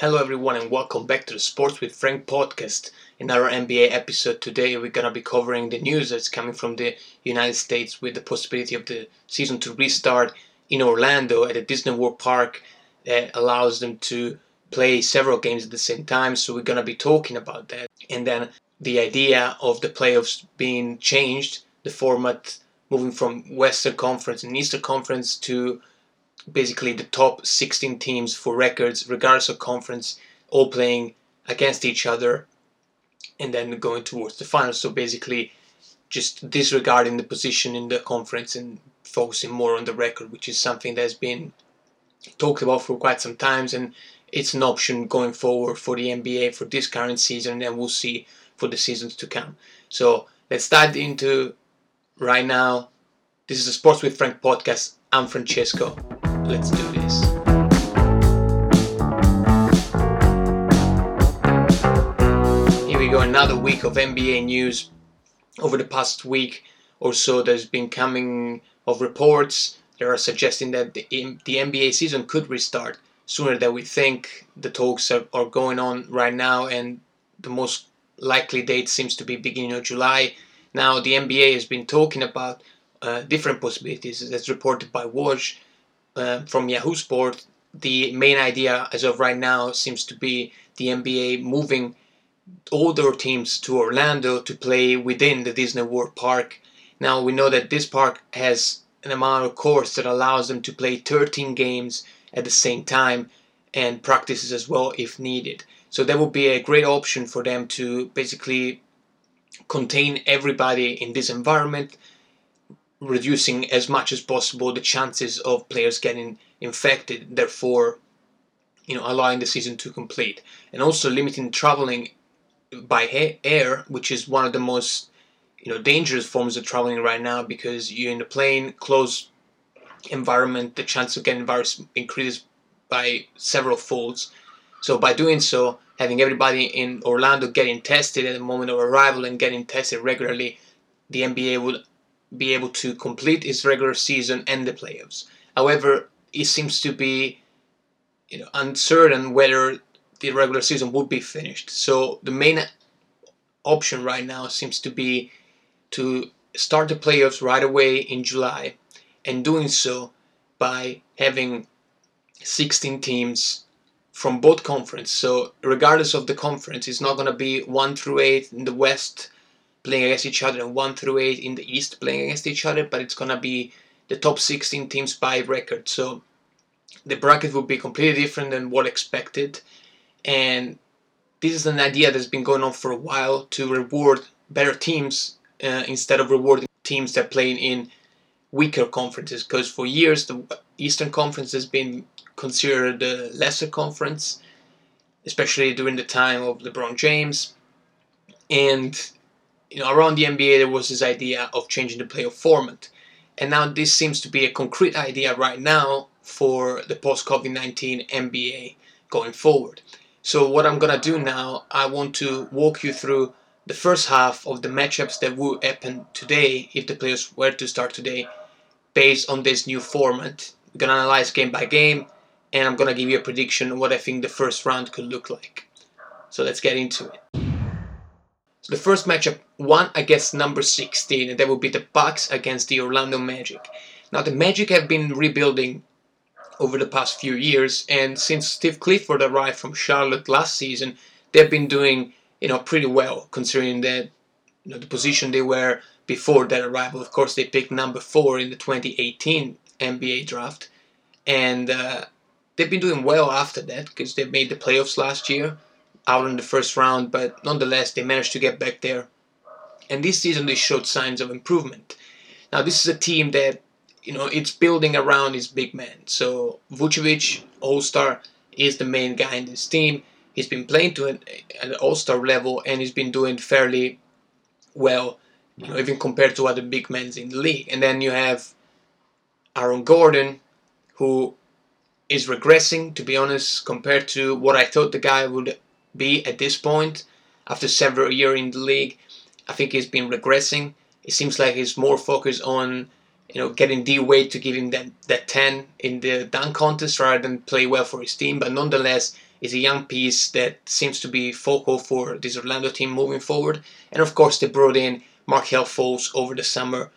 Hello, everyone, and welcome back to the Sports with Frank podcast. In our NBA episode today, we're gonna be covering the news that's coming from the United States with the possibility of the season to restart in Orlando at the Disney World Park that allows them to play several games at the same time. So, we're gonna be talking about that. And then the idea of the playoffs being changed, the format moving from Western Conference and Eastern Conference to basically the top 16 teams for records, regardless of conference, all playing against each other and then going towards the finals. So basically, just disregarding the position in the conference and focusing more on the record, which is something that's been talked about for quite some times, and it's an option going forward for the NBA for this current season, and we'll see for the seasons to come. So let's dive into right now. This is the Sports with Frank podcast. I'm Francesco. Let's do this. Here we go, another week of NBA news. Over the past week or so, there's been coming of reports that are suggesting that the, the NBA season could restart sooner than we think. The talks are, are going on right now, and the most likely date seems to be beginning of July. Now, the NBA has been talking about uh, different possibilities, as reported by Woj uh, from Yahoo Sport, the main idea as of right now seems to be the NBA moving all their teams to Orlando to play within the Disney World Park. Now we know that this park has an amount of courts that allows them to play 13 games at the same time and practices as well if needed. So that would be a great option for them to basically contain everybody in this environment reducing as much as possible the chances of players getting infected, therefore, you know, allowing the season to complete, and also limiting traveling by air, which is one of the most you know dangerous forms of traveling right now because you're in a plane, close environment, the chance of getting virus increases by several folds. So by doing so, having everybody in Orlando getting tested at the moment of arrival and getting tested regularly, the NBA would be able to complete its regular season and the playoffs. However, it seems to be you know, uncertain whether the regular season would be finished. So the main option right now seems to be to start the playoffs right away in July and doing so by having 16 teams from both conferences. So regardless of the conference, it's not going to be 1 through 8 in the West playing against each other and 1 through 8 in the East playing against each other, but it's going to be the top 16 teams by record. So the bracket will be completely different than what expected. And this is an idea that's been going on for a while to reward better teams uh, instead of rewarding teams that play in weaker conferences. Because for years, the Eastern Conference has been considered the lesser conference, especially during the time of LeBron James. And you know, around the NBA there was this idea of changing the playoff format, and now this seems to be a concrete idea right now for the post COVID 19 NBA going forward. So, what I'm gonna do now, I want to walk you through the first half of the matchups that will happen today if the players were to start today based on this new format. We're gonna analyze game by game, and I'm gonna give you a prediction of what I think the first round could look like. So, let's get into it. The first matchup, one against number 16, and that would be the Bucks against the Orlando Magic. Now the Magic have been rebuilding over the past few years, and since Steve Clifford arrived from Charlotte last season, they've been doing you know pretty well considering that you know the position they were before that arrival. Of course, they picked number four in the 2018 NBA draft, and uh, they've been doing well after that because they made the playoffs last year out in the first round, but nonetheless, they managed to get back there. And this season, they showed signs of improvement. Now, this is a team that, you know, it's building around its big man. So, Vucevic, All Star, is the main guy in this team. He's been playing to an, an All Star level and he's been doing fairly well, you know, even compared to other big men in the league. And then you have Aaron Gordon, who is regressing, to be honest, compared to what I thought the guy would be at this point after several years in the league. I think he's been regressing. It seems like he's more focused on you know getting D Wade to give him that that 10 in the dunk contest rather than play well for his team. But nonetheless, is a young piece that seems to be focal for this Orlando team moving forward. And of course, they brought in Markelle Fultz over the summer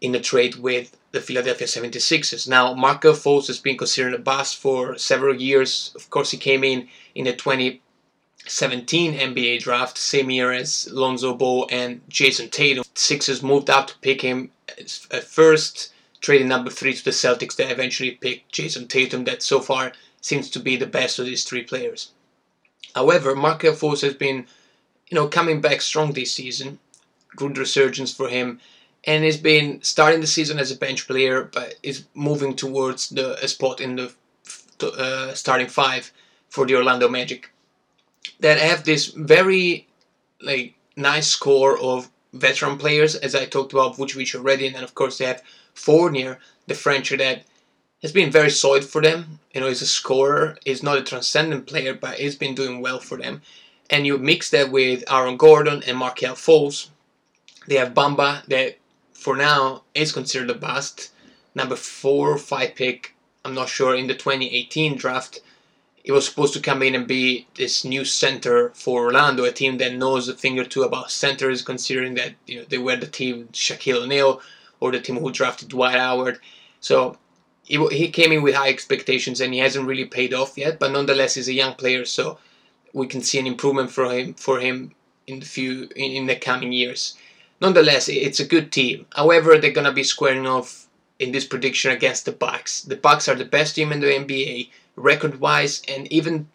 in a trade with the Philadelphia 76ers. Now, Markelle Fultz has been considered a bust for several years. Of course, he came in in the 2017 NBA draft, same year as Lonzo Ball and Jayson Tatum. Sixers moved up to pick him at first, trading number three to the Celtics. They eventually picked Jayson Tatum, that so far seems to be the best of these three players. However, Markelle Fultz has been, you know, coming back strong this season. Good resurgence for him and he's been starting the season as a bench player, but is moving towards the spot in the uh, starting five for the Orlando Magic. That have this very like nice score of veteran players, as I talked about Vucevic already, and then of course they have Fournier, the Frencher that has been very solid for them. You know, he's a scorer. He's not a transcendent player, but he's been doing well for them. And you mix that with Aaron Gordon and Markelle Fultz. They have Bamba that for now is considered a bust. Number four five pick, I'm not sure, in the 2018 draft. He was supposed to come in and be this new center for Orlando, a team that knows a thing or two about centers, considering that you know they were the team Shaquille O'Neal or the team who drafted Dwight Howard. So he, he came in with high expectations and he hasn't really paid off yet, but nonetheless he's a young player, so we can see an improvement for him for him in the few in, in the coming years nonetheless, it's a good team. However, they're gonna be squaring off in this prediction against the Bucks. The Bucks are the best team in the NBA record-wise, and even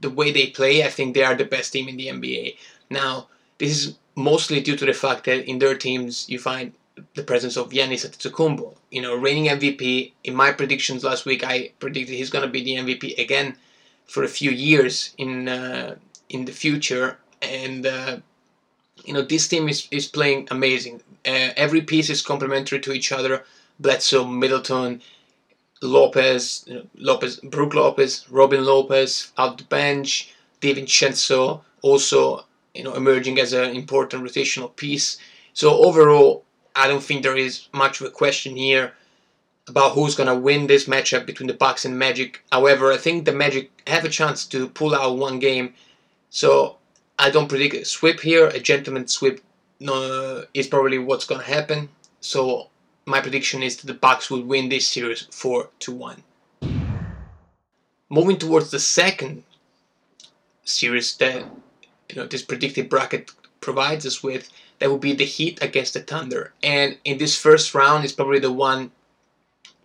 the way they play, I think they are the best team in the NBA. Now, this is mostly due to the fact that in their teams you find the presence of Giannis Antetokounmpo. You know, reigning MVP. In my predictions last week, I predicted he's gonna be the MVP again for a few years in uh, in the future, and uh, you know this team is, is playing amazing. Uh, every piece is complementary to each other. Bledsoe, Middleton, Lopez, Lopez, Brook Lopez, Robin Lopez out the bench, David DiVincenzo also you know emerging as an important rotational piece. So overall, I don't think there is much of a question here about who's gonna win this matchup between the Bucks and Magic. However, I think the Magic have a chance to pull out one game. So I don't predict a sweep here. A gentleman sweep uh, is probably what's to happen. So my prediction is that the Bucks will win this series 4 to 1. Moving towards the second series that you know this predicted bracket provides us with, that will be the Heat against the Thunder. And in this first round is probably the one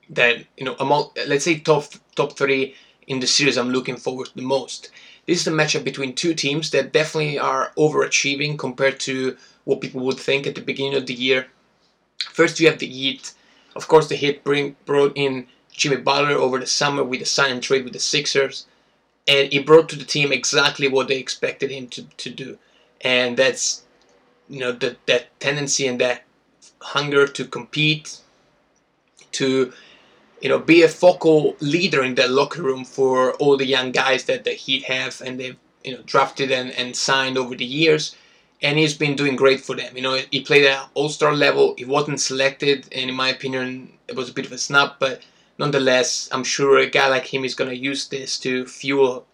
that you know among let's say top top three in the series I'm looking forward to the most. This is a matchup between two teams that definitely are overachieving compared to what people would think at the beginning of the year. First, you have the Heat. Of course, the Heat bring, brought in Jimmy Butler over the summer with the sign and trade with the Sixers, and he brought to the team exactly what they expected him to, to do, and that's you know that that tendency and that hunger to compete, to you know, be a focal leader in that locker room for all the young guys that the Heat have and they've, you know, drafted and, and signed over the years. And he's been doing great for them. You know, he played at all-star level. He wasn't selected, and in my opinion, it was a bit of a snub. But nonetheless, I'm sure a guy like him is going to use this to fuel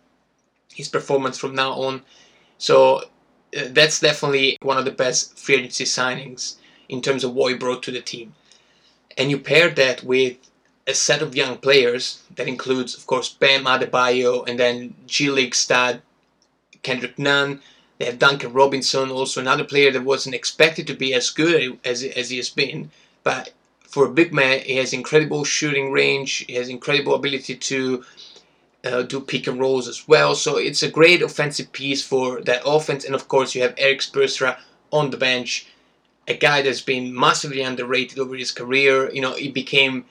his performance from now on. So uh, that's definitely one of the best free agency signings in terms of what he brought to the team. And you pair that with a set of young players that includes, of course, Bam Adebayo and then G League stud Kendrick Nunn. They have Duncan Robinson, also another player that wasn't expected to be as good as, as he has been. But for a big man, he has incredible shooting range, he has incredible ability to uh, do pick and rolls as well. So it's a great offensive piece for that offense. And of course, you have Erik Spoelstra on the bench, a guy that's been massively underrated over his career. You know, he became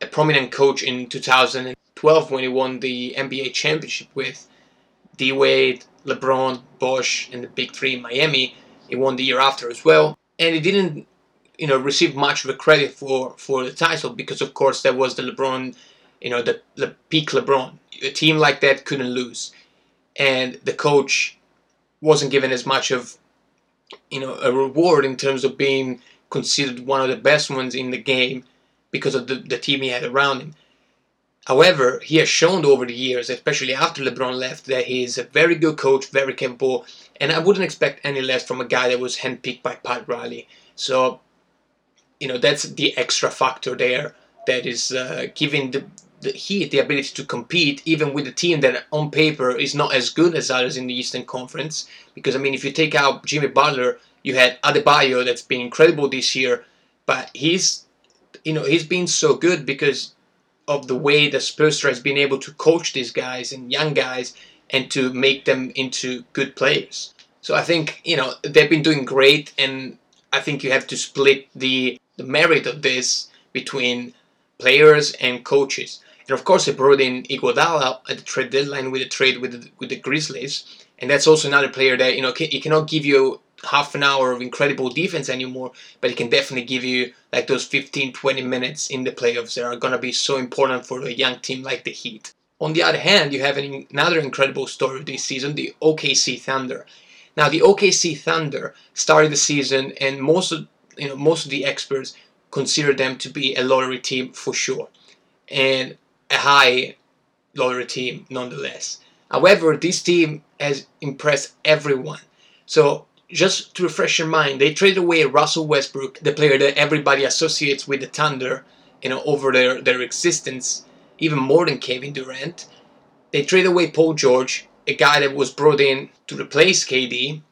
a prominent coach in 2012 when he won the NBA championship with D Wade, LeBron, Bosh, and the Big Three in Miami. He won the year after as well, and he didn't, you know, receive much of a credit for for the title because, of course, that was the LeBron, you know, the, the peak LeBron. A team like that couldn't lose, and the coach wasn't given as much of, you know, a reward in terms of being considered one of the best ones in the game because of the, the team he had around him. However, he has shown over the years, especially after LeBron left, that he is a very good coach, very capable, and I wouldn't expect any less from a guy that was handpicked by Pat Riley. So, you know, that's the extra factor there that is uh, giving the, the Heat the ability to compete, even with a team that on paper is not as good as others in the Eastern Conference. Because, I mean, if you take out Jimmy Butler, you had Adebayo that's been incredible this year, but he's, you know, he's been so good because of the way that Spo has been able to coach these guys and young guys and to make them into good players. So I think you know they've been doing great, and I think you have to split the the merit of this between players and coaches. And of course, they brought in Iguodala at the trade deadline with a trade with the, with the Grizzlies, and that's also another player that you know he cannot give you half an hour of incredible defense anymore, but it can definitely give you like those 15 20 minutes in the playoffs that are going to be so important for a young team like the Heat. On the other hand, you have an, another incredible story this season the OKC Thunder. Now, the OKC Thunder started the season, and most of you know most of the experts consider them to be a lottery team for sure, and a high lottery team nonetheless. However, this team has impressed everyone. So just to refresh your mind, they traded away Russell Westbrook, the player that everybody associates with the Thunder, you know, over their, their existence, even more than Kevin Durant. They traded away Paul George, a guy that was brought in to replace KD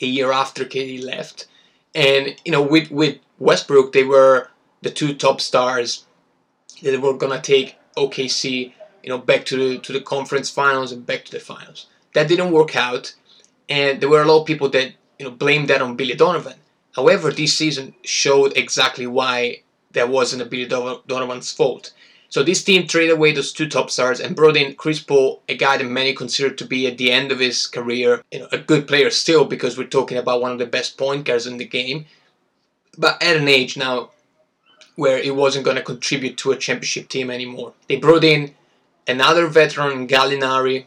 a year after KD left. And, you know, with, with Westbrook, they were the two top stars that were going to take OKC, you know, back to the, to the conference finals and back to the finals. That didn't work out and there were a lot of people that you know blamed that on Billy Donovan. However, this season showed exactly why that wasn't a Billy Donovan's fault. So this team traded away those two top stars and brought in Chris Paul, a guy that many consider to be at the end of his career, you know, a good player still because we're talking about one of the best point guards in the game, but at an age now where he wasn't going to contribute to a championship team anymore. They brought in another veteran, Gallinari,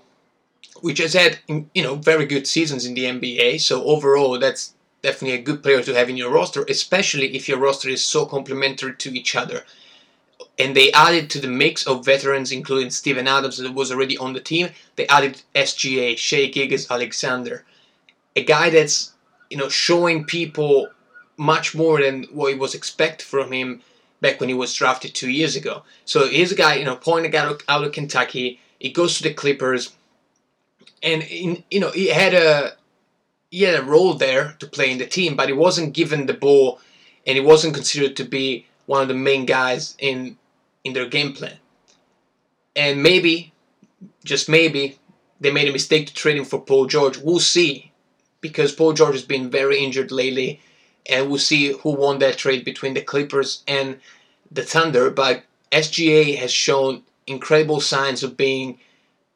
which has had you know very good seasons in the NBA. So overall, that's definitely a good player to have in your roster, especially if your roster is so complementary to each other. And they added to the mix of veterans, including Steven Adams, that was already on the team. They added SGA, Shai Gilgeous-Alexander, a guy that's you know showing people much more than what was expected from him back when he was drafted two years ago. So he's a guy, you know, pointing guy out of Kentucky. He goes to the Clippers and in, you know he had a he had a role there to play in the team, but he wasn't given the ball, and he wasn't considered to be one of the main guys in in their game plan. And maybe, just maybe, they made a mistake to trade him for Paul George. We'll see, because Paul George has been very injured lately, and we'll see who won that trade between the Clippers and the Thunder. But SGA has shown incredible signs of being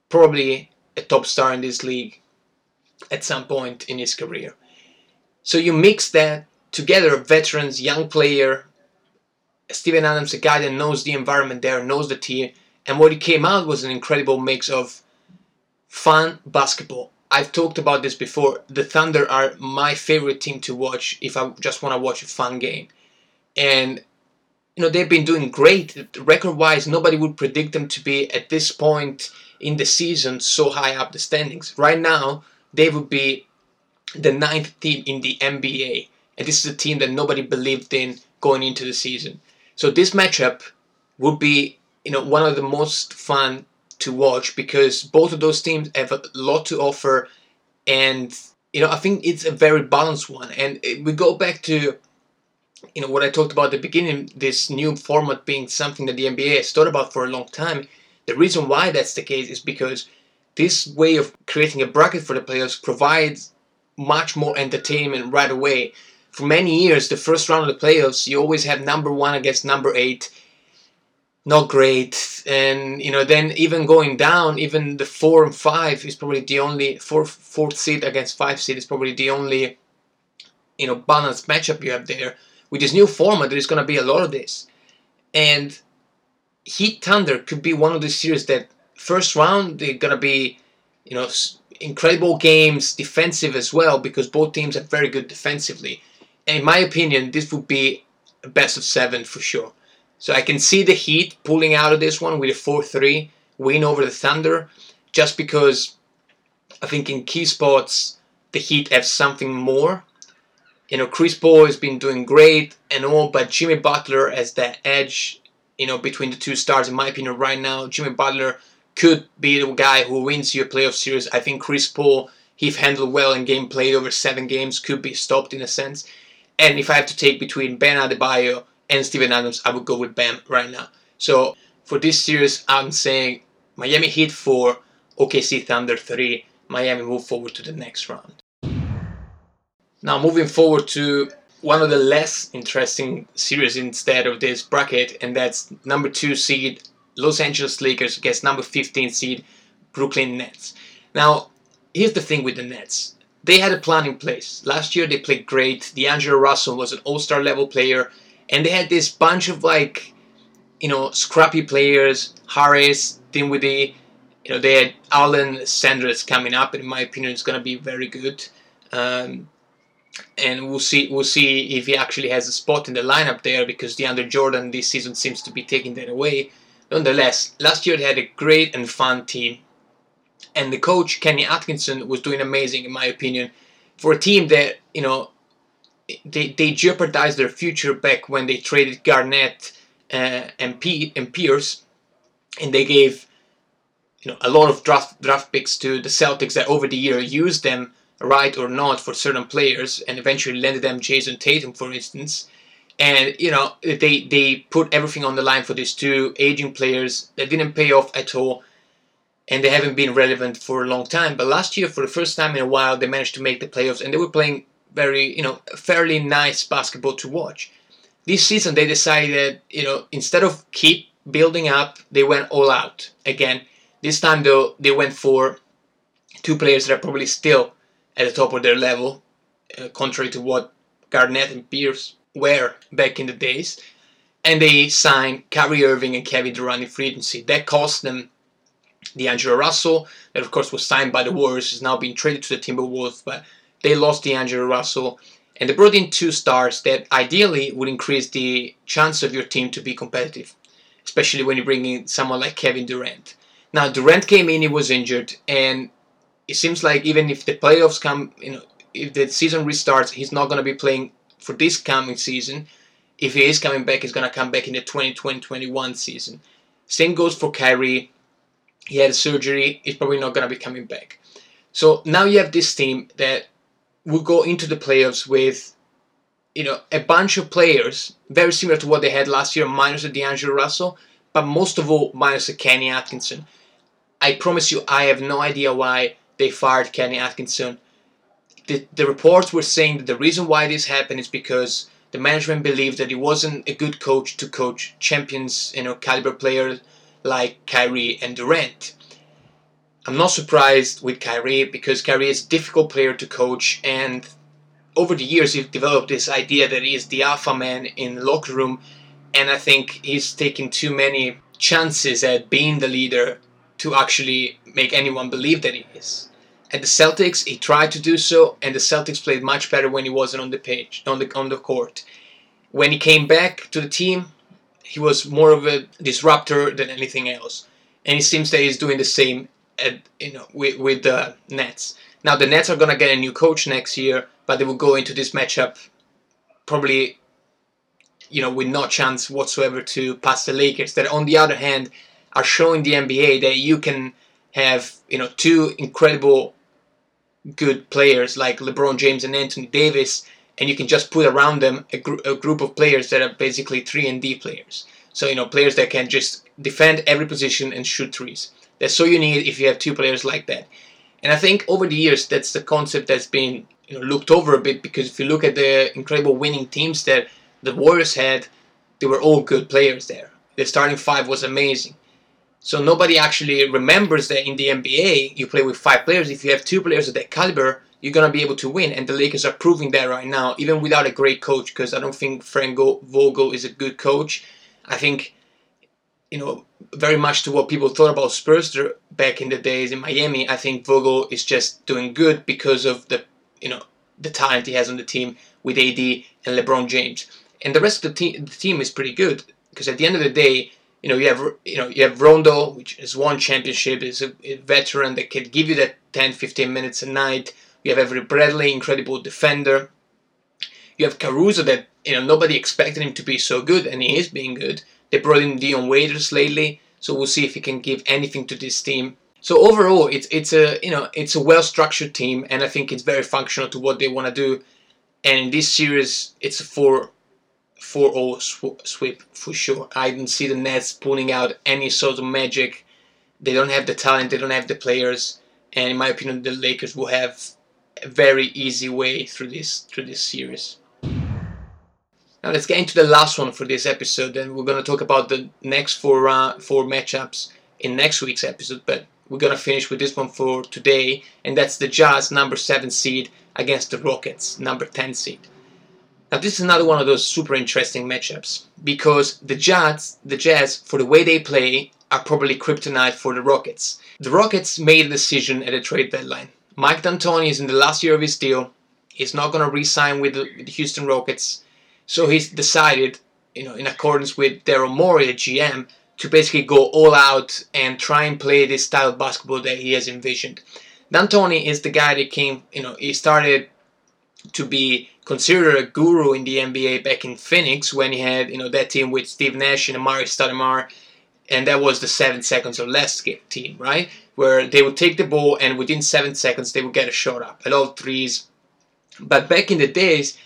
probably a top star in this league at some point in his career. So you mix that together, veterans, young player, Steven Adams, a guy that knows the environment there, knows the team, and what he came out was an incredible mix of fun basketball. I've talked about this before. The Thunder are my favorite team to watch if I just want to watch a fun game. And you know they've been doing great record-wise. Nobody would predict them to be at this point in the season so high up the standings. Right now, they would be the ninth team in the NBA, and this is a team that nobody believed in going into the season. So this matchup would be, you know, one of the most fun to watch because both of those teams have a lot to offer, and you know, I think it's a very balanced one. And we go back to you know what I talked about at the beginning, this new format being something that the NBA has thought about for a long time. The reason why that's the case is because this way of creating a bracket for the players provides much more entertainment right away. For many years, the first round of the playoffs, you always have number one against number eight. Not great, and you know, then even going down, even the four and five is probably the only fourth fourth seed against five seed is probably the only you know balanced matchup you have there. With this new format, there is going to be a lot of this, and Heat Thunder could be one of the series that first round they're gonna be, you know, incredible games, defensive as well because both teams are very good defensively. And in my opinion, this would be a best of seven for sure. So I can see the Heat pulling out of this one with a 4-3 win over the Thunder, just because I think in key spots the Heat have something more. You know, Chris Paul has been doing great and all, but Jimmy Butler has that edge, you know, between the two stars. In my opinion, right now, Jimmy Butler could be the guy who wins your playoff series. I think Chris Paul, if handled well in game played over seven games, could be stopped in a sense. And if I have to take between Ben Adebayo and Steven Adams, I would go with Ben right now. So for this series, I'm saying Miami Heat 4, OKC Thunder 3. Miami move forward to the next round. Now moving forward to one of the less interesting series instead of this bracket, and that's number two seed Los Angeles Lakers against number 15 seed Brooklyn Nets. Now, here's the thing with the Nets. They had a plan in place. Last year they played great. D'Angelo Russell was an all-star level player, and they had this bunch of like, you know, scrappy players. Harris, Dinwiddie, you know, they had Allen Sanders coming up, and in my opinion, it's going to be very good. Um, and we'll see we'll see if he actually has a spot in the lineup there because DeAndre Jordan this season seems to be taking that away. Nonetheless, last year they had a great and fun team, and the coach Kenny Atkinson was doing amazing in my opinion for a team that you know they they jeopardized their future back when they traded Garnett uh, and Pete and Pierce, and they gave you know a lot of draft draft picks to the Celtics that over the year used them right or not for certain players and eventually landed them Jayson Tatum for instance. And you know they they put everything on the line for these two aging players that didn't pay off at all and they haven't been relevant for a long time. But last year for the first time in a while they managed to make the playoffs and they were playing very you know fairly nice basketball to watch. This season they decided you know instead of keep building up they went all out again. This time though they went for two players that are probably still at the top of their level uh, contrary to what Garnett and Pierce were back in the days. And they signed Kyrie Irving and Kevin Durant in free agency. That cost them D'Angelo Russell, that of course was signed by the Warriors, is now being traded to the Timberwolves, but they lost D'Angelo Russell. And they brought in two stars that ideally would increase the chance of your team to be competitive, especially when you bring in someone like Kevin Durant. Now Durant came in, he was injured, and it seems like even if the playoffs come, you know, if the season restarts, he's not going to be playing for this coming season. If he is coming back, he's going to come back in the 2020-21 season. Same goes for Kyrie. He had a surgery. He's probably not going to be coming back. So now you have this team that will go into the playoffs with, you know, a bunch of players very similar to what they had last year, minus the D'Angelo Russell, but most of all minus the Kenny Atkinson. I promise you, I have no idea why they fired Kenny Atkinson the, the reports were saying that the reason why this happened is because the management believed that he wasn't a good coach to coach champions, you know, caliber players like Kyrie and Durant. I'm not surprised with Kyrie because Kyrie is a difficult player to coach and over the years he's developed this idea that he is the alpha man in the locker room and I think he's taken too many chances at being the leader to actually make anyone believe that he is. At the Celtics, he tried to do so, and the Celtics played much better when he wasn't on the pitch, on the on the court. When he came back to the team, he was more of a disruptor than anything else, and it seems that he's doing the same at you know with with the Nets. Now the Nets are gonna get a new coach next year, but they will go into this matchup probably you know with no chance whatsoever to pass the Lakers. That on the other hand are showing the NBA that you can have you know two incredible good players like LeBron James and Anthony Davis, and you can just put around them a, gr- a group of players that are basically three and D players. So you know players that can just defend every position and shoot threes. That's all you need if you have two players like that. And I think over the years that's the concept that's been you know looked over a bit because if you look at the incredible winning teams that the Warriors had, they were all good players there. The starting five was amazing. So nobody actually remembers that in the NBA, you play with five players. If you have two players of that caliber, you're gonna be able to win. And the Lakers are proving that right now, even without a great coach. Because I don't think Frank Vogel is a good coach. I think, you know, very much to what people thought about Spo back in the days in Miami. I think Vogel is just doing good because of the, you know, the talent he has on the team with AD and LeBron James. And the rest of the, te- the team is pretty good because at the end of the day, you know you have you know you have Rondo, which has won championship, is a, a veteran that can give you that 10, 15 minutes a night. You have Avery Bradley, incredible defender. You have Caruso that you know nobody expected him to be so good, and he is being good. They brought in Dion Waiters lately, so we'll see if he can give anything to this team. So overall, it's it's a you know it's a well structured team, and I think it's very functional to what they want to do. And in this series, it's a four 4-0 sw- sweep for sure. I don't see the Nets pulling out any sort of magic. They don't have the talent. They don't have the players, and in my opinion, the Lakers will have a very easy way through this through this series. Now let's get into the last one for this episode, and we're gonna talk about the next four uh, four matchups in next week's episode. But we're gonna finish with this one for today, and that's the Jazz number seven seed against the Rockets number ten seed. Now this is another one of those super interesting matchups because the Jazz, the Jazz, for the way they play, are probably kryptonite for the Rockets. The Rockets made a decision at the trade deadline. Mike D'Antoni is in the last year of his deal. He's not going to re-sign with the, with the Houston Rockets. So he's decided, you know, in accordance with Daryl Morey, the GM, to basically go all out and try and play this style of basketball that he has envisioned. D'Antoni is the guy that came, you know, he started to be considered a guru in the NBA back in Phoenix when he had, you know, that team with Steve Nash and Amar'e Stoudemire, and that was the seven seconds or less team, right? Where they would take the ball and within seven seconds they would get a shot up, a lot of threes. But back in the days,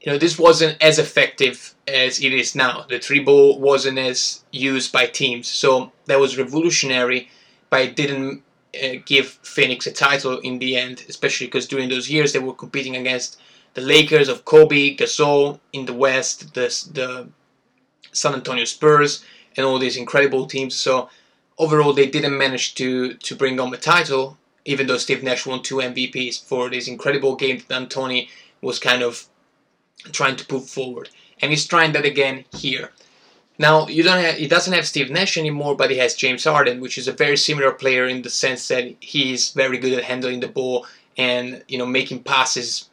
you know, this wasn't as effective as it is now. The three ball wasn't as used by teams, so that was revolutionary, but it didn't uh, give Phoenix a title in the end, especially because during those years they were competing against the Lakers of Kobe, Gasol in the West, the, the San Antonio Spurs, and all these incredible teams. So overall, they didn't manage to to bring home a title, even though Steve Nash won two MVPs for this incredible game that D'Antoni was kind of trying to put forward, and he's trying that again here. Now you don't have, he doesn't have Steve Nash anymore, but he has James Harden, which is a very similar player in the sense that he's very good at handling the ball and you know making passes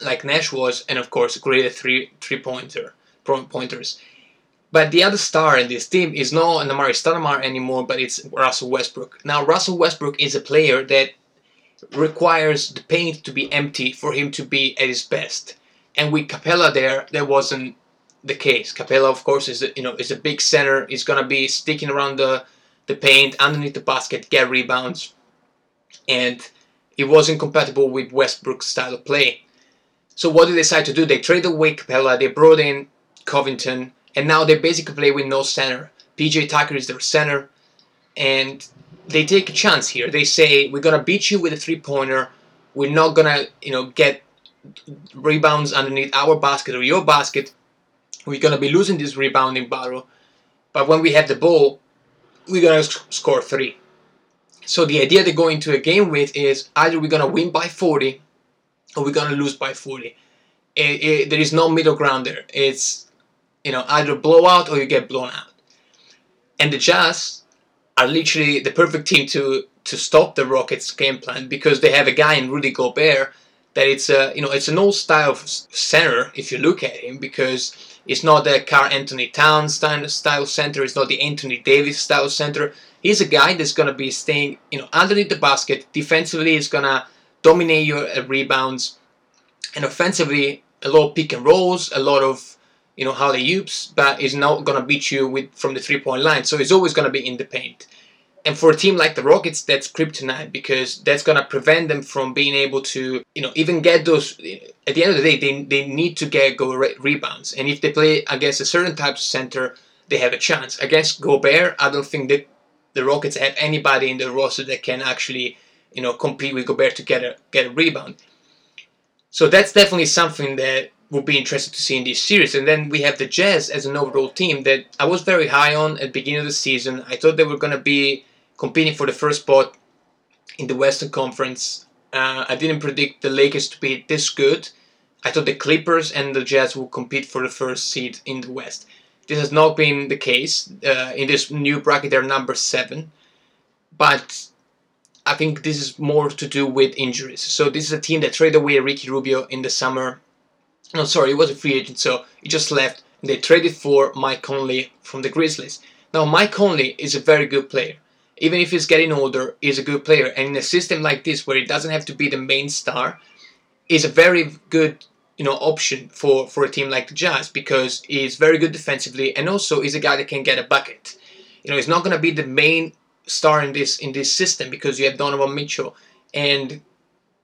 like Nash was, and of course great at three three pointer pointers. But the other star in this team is not Amar'e Stoudemire anymore, but it's Russell Westbrook. Now Russell Westbrook is a player that requires the paint to be empty for him to be at his best. And with Capela there, that wasn't the case. Capela, of course, is a, you know is a big center. He's gonna be sticking around the the paint, underneath the basket, get rebounds, and it wasn't compatible with Westbrook's style of play. So what did they decide to do? They traded away Capela, they brought in Covington, and now they basically play with no center. PJ Tucker is their center, and they take a chance here. They say we're gonna beat you with a three pointer. We're not gonna, you know, get rebounds underneath our basket or your basket. We're gonna be losing this rebounding battle, but when we have the ball, we're gonna score three. So the idea to go into a game with is either we're gonna win by 40 or we're gonna lose by 40. It, it, there is no middle ground there. It's you know either blowout or you get blown out. And the Jazz are literally the perfect team to to stop the Rockets' game plan because they have a guy in Rudy Gobert that it's a you know it's an old style center if you look at him because it's not the Karl-Anthony Towns style center. It's not the Anthony Davis style center. He's a guy that's gonna be staying you know underneath the basket. Defensively, he's gonna dominate your uh, rebounds, and offensively, a lot of pick and rolls, a lot of you know alley oops, but is not gonna beat you with from the three point line. So he's always gonna be in the paint. And for a team like the Rockets, that's kryptonite because that's gonna prevent them from being able to, you know, even get those. At the end of the day, they, they need to get go re- rebounds, and if they play against a certain type of center, they have a chance. Against Gobert, I don't think that the Rockets have anybody in the roster that can actually you know, compete with Gobert to get a get a rebound. So that's definitely something that would be interesting to see in this series. And then we have the Jazz as an overall team that I was very high on at the beginning of the season. I thought they were going to be competing for the first spot in the Western Conference. Uh, I didn't predict the Lakers to be this good. I thought the Clippers and the Jazz would compete for the first seed in the West. This has not been the case. Uh, in this new bracket, they're number seven. But I think this is more to do with injuries. So this is a team that traded away Ricky Rubio in the summer. No, sorry, he was a free agent, so he just left. They traded for Mike Conley from the Grizzlies. Now, Mike Conley is a very good player. Even if he's getting older, he's a good player. And in a system like this, where he doesn't have to be the main star, is a very good you know option for for a team like the Jazz because he's very good defensively and also he's a guy that can get a bucket. You know, he's not going to be the main star in this in this system because you have Donovan Mitchell and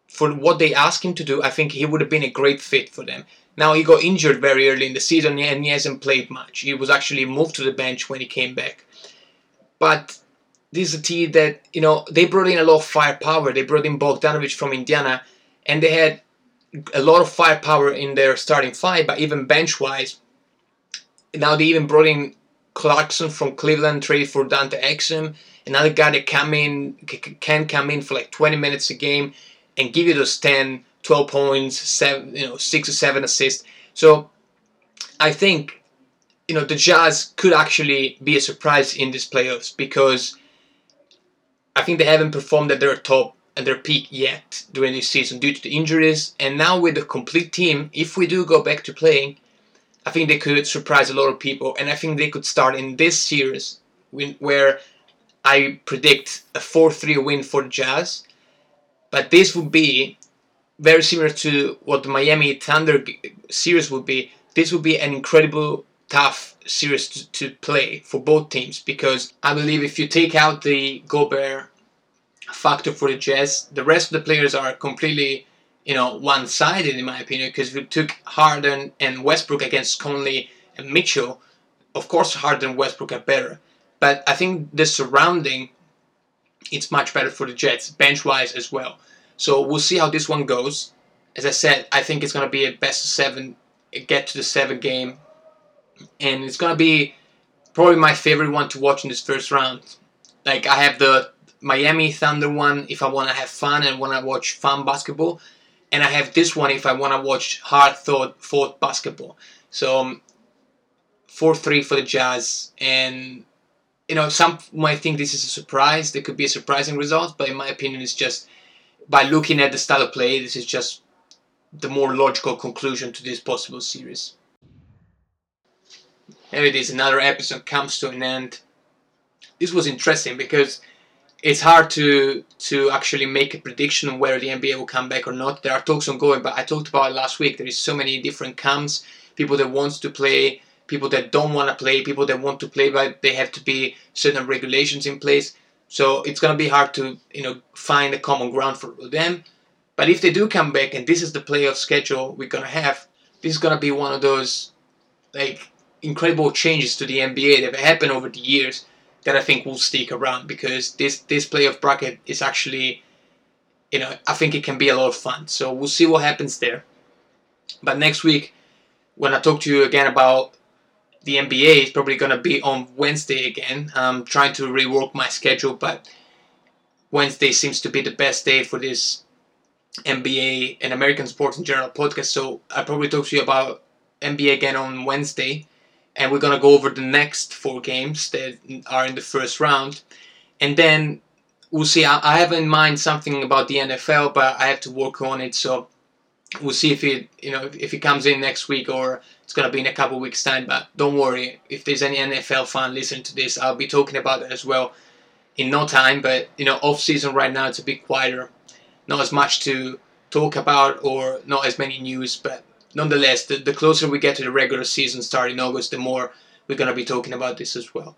for what they asked him to do, I think he would have been a great fit for them. Now he got injured very early in the season and he hasn't played much. He was actually moved to the bench when he came back. But this is a team that, you know, they brought in a lot of firepower. They brought in Bogdanovic from Indiana and they had a lot of firepower in their starting five, but even bench wise, now they even brought in Clarkson from Cleveland, traded for Dante Exum, another guy that come in can come in for like 20 minutes a game and give you those 10, 12 points, seven, you know, six or seven assists. So I think you know the Jazz could actually be a surprise in these playoffs because I think they haven't performed at their top at their peak yet during this season due to the injuries. And now with the complete team, if we do go back to playing, I think they could surprise a lot of people. And I think they could start in this series where I predict a 4-3 win for the Jazz. But this would be very similar to what the Miami Thunder series would be. This would be an incredible tough series to, to play for both teams because I believe if you take out the Gobert factor for the Jazz. The rest of the players are completely, you know, one-sided in my opinion because we took Harden and Westbrook against Conley and Mitchell. Of course, Harden and Westbrook are better, but I think the surrounding it's much better for the Jets bench-wise as well. So we'll see how this one goes. As I said, I think it's gonna be a best seven, get to the seven game, and it's gonna be probably my favorite one to watch in this first round. Like I have the Miami Thunder one if I want to have fun and want to watch fun basketball, and I have this one if I want to watch hard thought fought basketball. So um, four three for the Jazz, and you know some might think this is a surprise. There could be a surprising result, but in my opinion, it's just by looking at the style of play, this is just the more logical conclusion to this possible series. Here it is, another episode comes to an end. This was interesting because it's hard to to actually make a prediction on whether the NBA will come back or not. There are talks ongoing, but I talked about it last week. There is so many different camps, people that wants to play, people that don't want to play, people that want to play, but they have to be certain regulations in place. So it's gonna be hard to you know find a common ground for them. But if they do come back, and this is the playoff schedule we're gonna have, this is gonna be one of those like incredible changes to the NBA that have happened over the years that I think will stick around because this this playoff bracket is actually, you know, I think it can be a lot of fun. So we'll see what happens there. But next week, when I talk to you again about the NBA, it's probably gonna be on Wednesday again. I'm trying to rework my schedule, but Wednesday seems to be the best day for this NBA and American sports in general podcast. So I'll probably talk to you about NBA again on Wednesday and we're gonna go over the next four games that are in the first round, and then we'll see. I, I have in mind something about the NFL, but I have to work on it. So we'll see if it you know if it comes in next week or it's gonna be in a couple weeks time. But don't worry, if there's any NFL fan listening to this, I'll be talking about it as well in no time. But you know, off season right now it's a bit quieter, not as much to talk about or not as many news, but nonetheless, the, the closer we get to the regular season starting August, the more we're going to be talking about this as well.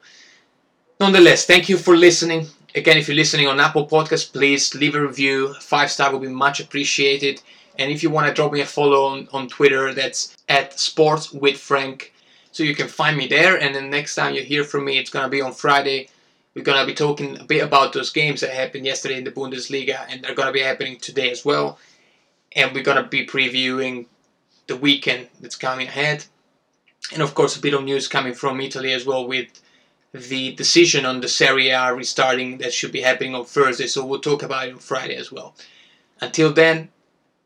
Nonetheless, thank you for listening. Again, if you're listening on Apple Podcasts, please leave a review. Five star will be much appreciated. And if you want to drop me a follow on, on Twitter, that's at Sports with Frank. So you can find me there. And then next time you hear from me, it's going to be on Friday. We're going to be talking a bit about those games that happened yesterday in the Bundesliga, and they're going to be happening today as well. And we're going to be previewing the weekend that's coming ahead. And of course, a bit of news coming from Italy as well with the decision on the Serie A restarting that should be happening on Thursday. So we'll talk about it on Friday as well. Until then,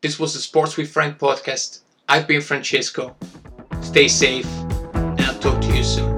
this was the Sports with Frank podcast. I've been Francesco. Stay safe, and I'll talk to you soon.